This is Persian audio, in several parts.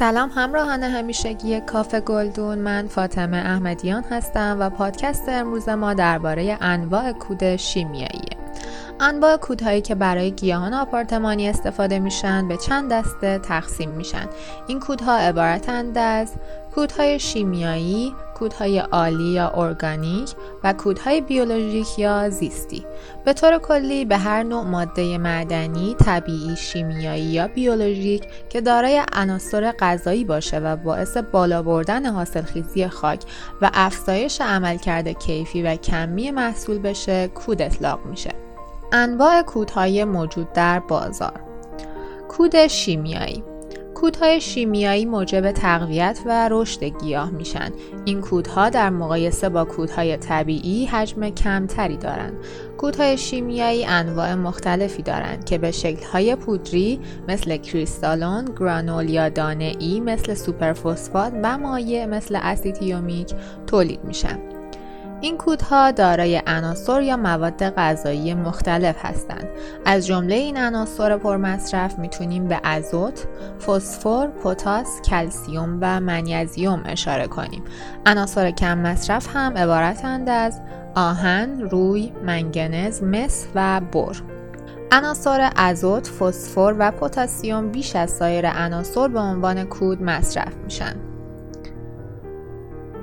سلام همراهان همیشگی کافه گلدون. من فاطمه احمدیان هستم و پادکست امروز ما درباره انواع کود شیمیایی. انواع کودهایی که برای گیاهان آپارتمانی استفاده میشن به چند دسته تقسیم میشن. این کودها عبارتند از کودهای شیمیایی، کودهای عالی یا ارگانیک و کودهای بیولوژیک یا زیستی. به طور کلی به هر نوع ماده معدنی، طبیعی، شیمیایی یا بیولوژیک که دارای عناصر غذایی باشه و باعث بالا بردن حاصلخیزی خاک و افزایش عملکرد کیفی و کمی محصول بشه کود اطلاق میشه. انواع کودهای موجود در بازار کود شیمیایی کودهای شیمیایی موجب تقویت و رشد گیاه میشن. این کودها در مقایسه با کودهای طبیعی حجم کمتری دارند. کودهای شیمیایی انواع مختلفی دارند که به شکلهای پودری مثل کریستالون، گرانول یا دانه ای مثل سوپرفوسفات و مایع مثل اسید هیومیک تولید میشن. این کودها دارای عناصر یا مواد غذایی مختلف هستند. از جمله این عناصر پرمصرف می‌تونیم به ازوت، فسفر، پتاس، کلسیوم و منیزیم اشاره کنیم. عناصر کم مصرف هم عبارتند از آهن، روی، منگنز، مس و بر. عناصر ازوت، فسفر و پتاسیم بیش از سایر عناصر به عنوان کود مصرف میشن.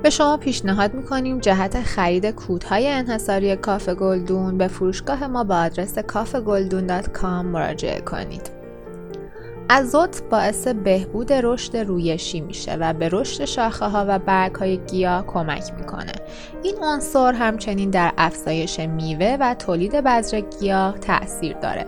به شما پیشنهاد می‌کنیم جهت خرید کودهای انحصاری کافه گلدون به فروشگاه ما با آدرس کافگلدون.com مراجعه کنید. ازوت باعث بهبود رشد رویشی میشه و به رشد شاخه ها و برگ های گیاه کمک می‌کنه. این عنصر همچنین در افزایش میوه و تولید بذر گیاه تاثیر داره.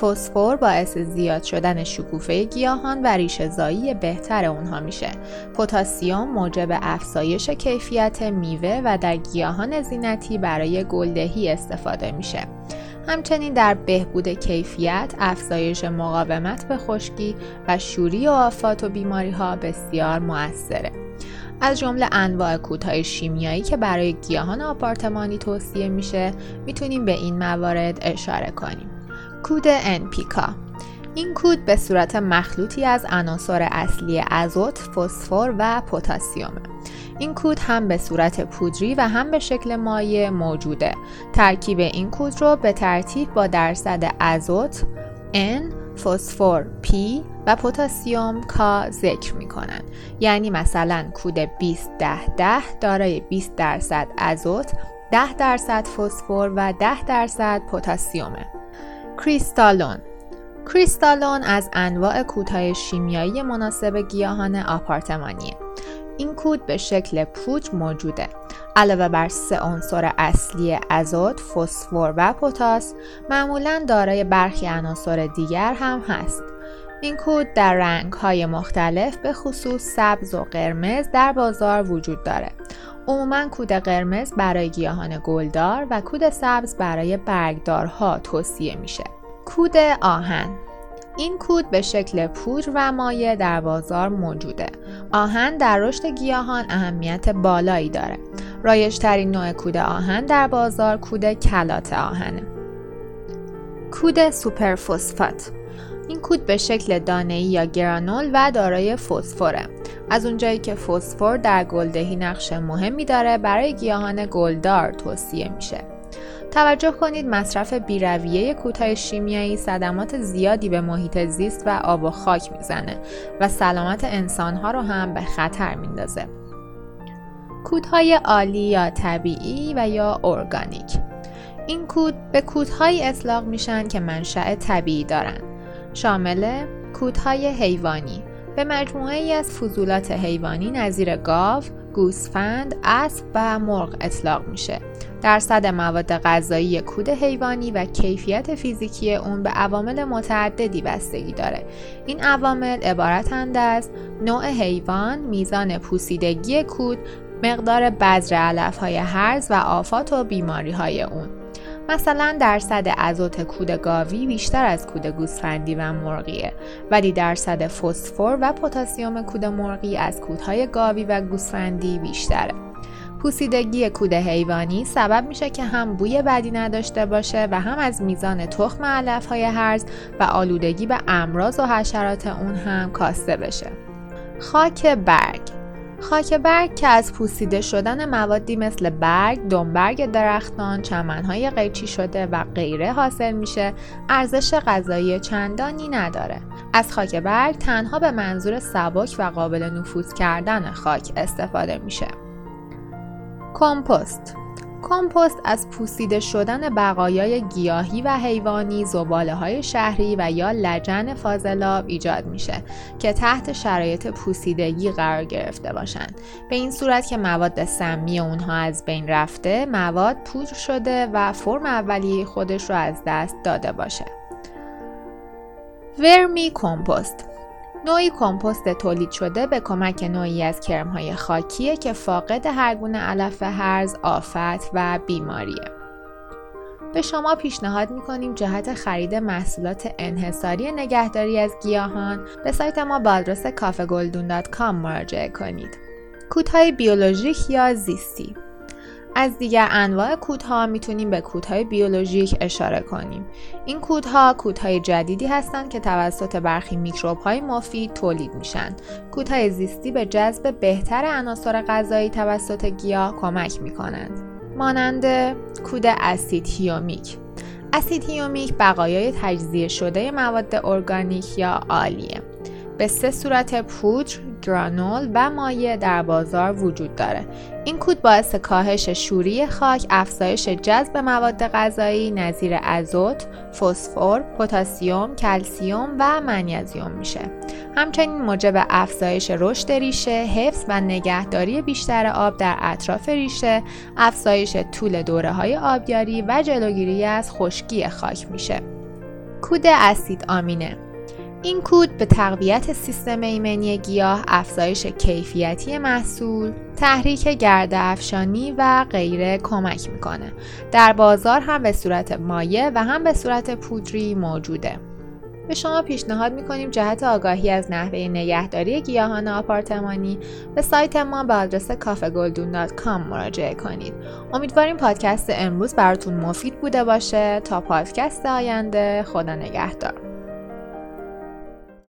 فسفر باعث زیاد شدن شکوفه گیاهان و ریشه زایی بهتر اونها میشه. پتاسیم موجب افزایش کیفیت میوه و در گیاهان زینتی برای گلدهی استفاده میشه. همچنین در بهبود کیفیت، افزایش مقاومت به خشکی و شوری و آفات و بیماری ها بسیار موثره. از جمله انواع کودهای شیمیایی که برای گیاهان آپارتمانی توصیه میشه می‌تونیم به این موارد اشاره کنیم. کود انپیکا این کود به صورت مخلوطی از عناصر اصلی ازوت، فسفر و پتاسیمه. این کود هم به صورت پودری و هم به شکل مایع موجوده. ترکیب این کود رو به ترتیب با درصد ازوت N، فسفر P و پتاسیم K ذکر می کنند. یعنی مثلا کود 20 10 10 دارای 20 درصد ازوت، 10 درصد فسفر و 10 درصد پتاسیمه. کریستالون کریستالون از انواع کودهای شیمیایی مناسب گیاهان آپارتمانیه. این کود به شکل پوچ موجوده. علاوه بر سه عنصر اصلی ازوت، فسفر و پتاس، معمولا دارای برخی عناصر دیگر هم هست. این کود در رنگ های مختلف به خصوص سبز و قرمز در بازار وجود داره. عموما کود قرمز برای گیاهان گلدار و کود سبز برای برگدارها توصیه میشه. کود آهن این کود به شکل پودر و مایع در بازار موجوده. آهن در رشد گیاهان اهمیت بالایی داره. رایجترین نوع کود آهن در بازار کود کلات آهنه. کود سوپرفوسفات این کود به شکل دانه‌ای یا گرانول و دارای فسفره. از اونجایی که فسفر در گلدهی نقش مهمی داره برای گیاهان گلدار توصیه میشه. توجه کنید مصرف بیرویه کوتاه شیمیایی صدمات زیادی به محیط زیست و آب و خاک می‌زنه و سلامت انسانها رو هم به خطر میندازه. کودهای عالی یا طبیعی و یا ارگانیک این کود به کودهایی اطلاق میشن که منشأ طبیعی دارن شامل کودهای حیوانی به مجموعه ای از فضولات حیوانی نظیر گاو، گوسفند، اسب و مرغ اطلاق میشه. درصد مواد غذایی کود حیوانی و کیفیت فیزیکی اون به عوامل متعددی بستگی داره. این عوامل عبارتند از نوع حیوان، میزان پوسیدگی کود، مقدار بذر علف های هرز و آفات و بیماری های اون. مثلا درصد ازوت کود گاوی بیشتر از کود گوسفندی و مرغیه ولی درصد فسفر و پتاسیم کود مرغی از کودهای گاوی و گوسفندی بیشتره پوسیدگی کود حیوانی سبب میشه که هم بوی بدی نداشته باشه و هم از میزان تخم علف های هرز و آلودگی به امراض و حشرات اون هم کاسته بشه خاک برگ خاک برگ که از پوسیده شدن موادی مثل برگ، دنبرگ درختان، چمنهای قیچی شده و غیره حاصل میشه ارزش غذایی چندانی نداره. از خاک برگ تنها به منظور سبک و قابل نفوذ کردن خاک استفاده میشه. کمپوست کمپوست از پوسیده شدن بقایای گیاهی و حیوانی، زباله های شهری و یا لجن فاضلاب ایجاد میشه که تحت شرایط پوسیدگی قرار گرفته باشند. به این صورت که مواد سمی اونها از بین رفته، مواد پودر شده و فرم اولیه خودش رو از دست داده باشه. ورمی کمپوست نوعی کمپوست تولید شده به کمک نوعی از کرمهای خاکیه که فاقد هر گونه علف هرز، آفت و بیماریه. به شما پیشنهاد می‌کنیم جهت خرید محصولات انحصاری نگهداری از گیاهان به سایت ما با آدرس کافگلدون.com مراجعه کنید. کودهای بیولوژیک یا زیستی از دیگر انواع کودها می‌تونیم به کودهای بیولوژیک اشاره کنیم. این کودها کودهای جدیدی هستند که توسط برخی میکروب های مفید تولید میشن. کودهای زیستی به جذب بهتر عناصر غذایی توسط گیاه کمک می‌کنند. مانند کود اسید هیومیک اسید هیومیک بقایای تجزیه شده مواد ارگانیک یا آلیه. به سه صورت پودر، گرانول و مایع در بازار وجود داره. این کود باعث کاهش شوری خاک، افزایش جذب مواد غذایی نظیر ازوت، فسفر، پتاسیم، کلسیوم و منیزیم میشه. همچنین موجب افزایش رشد ریشه، حفظ و نگهداری بیشتر آب در اطراف ریشه، افزایش طول دوره های آبیاری و جلوگیری از خشکی خاک میشه. کود اسید آمینه این کود به تقویت سیستم ایمنی گیاه، افزایش کیفیتی محصول، تحریک گرد افشانی و غیره کمک می‌کنه. در بازار هم به صورت مایع و هم به صورت پودری موجوده. به شما پیشنهاد می‌کنیم جهت آگاهی از نحوه نگهداری گیاهان آپارتمانی به سایت ما به آدرس کافگلدون.com مراجعه کنید. امیدواریم پادکست امروز براتون مفید بوده باشه تا پادکست آینده خدا نگهدار.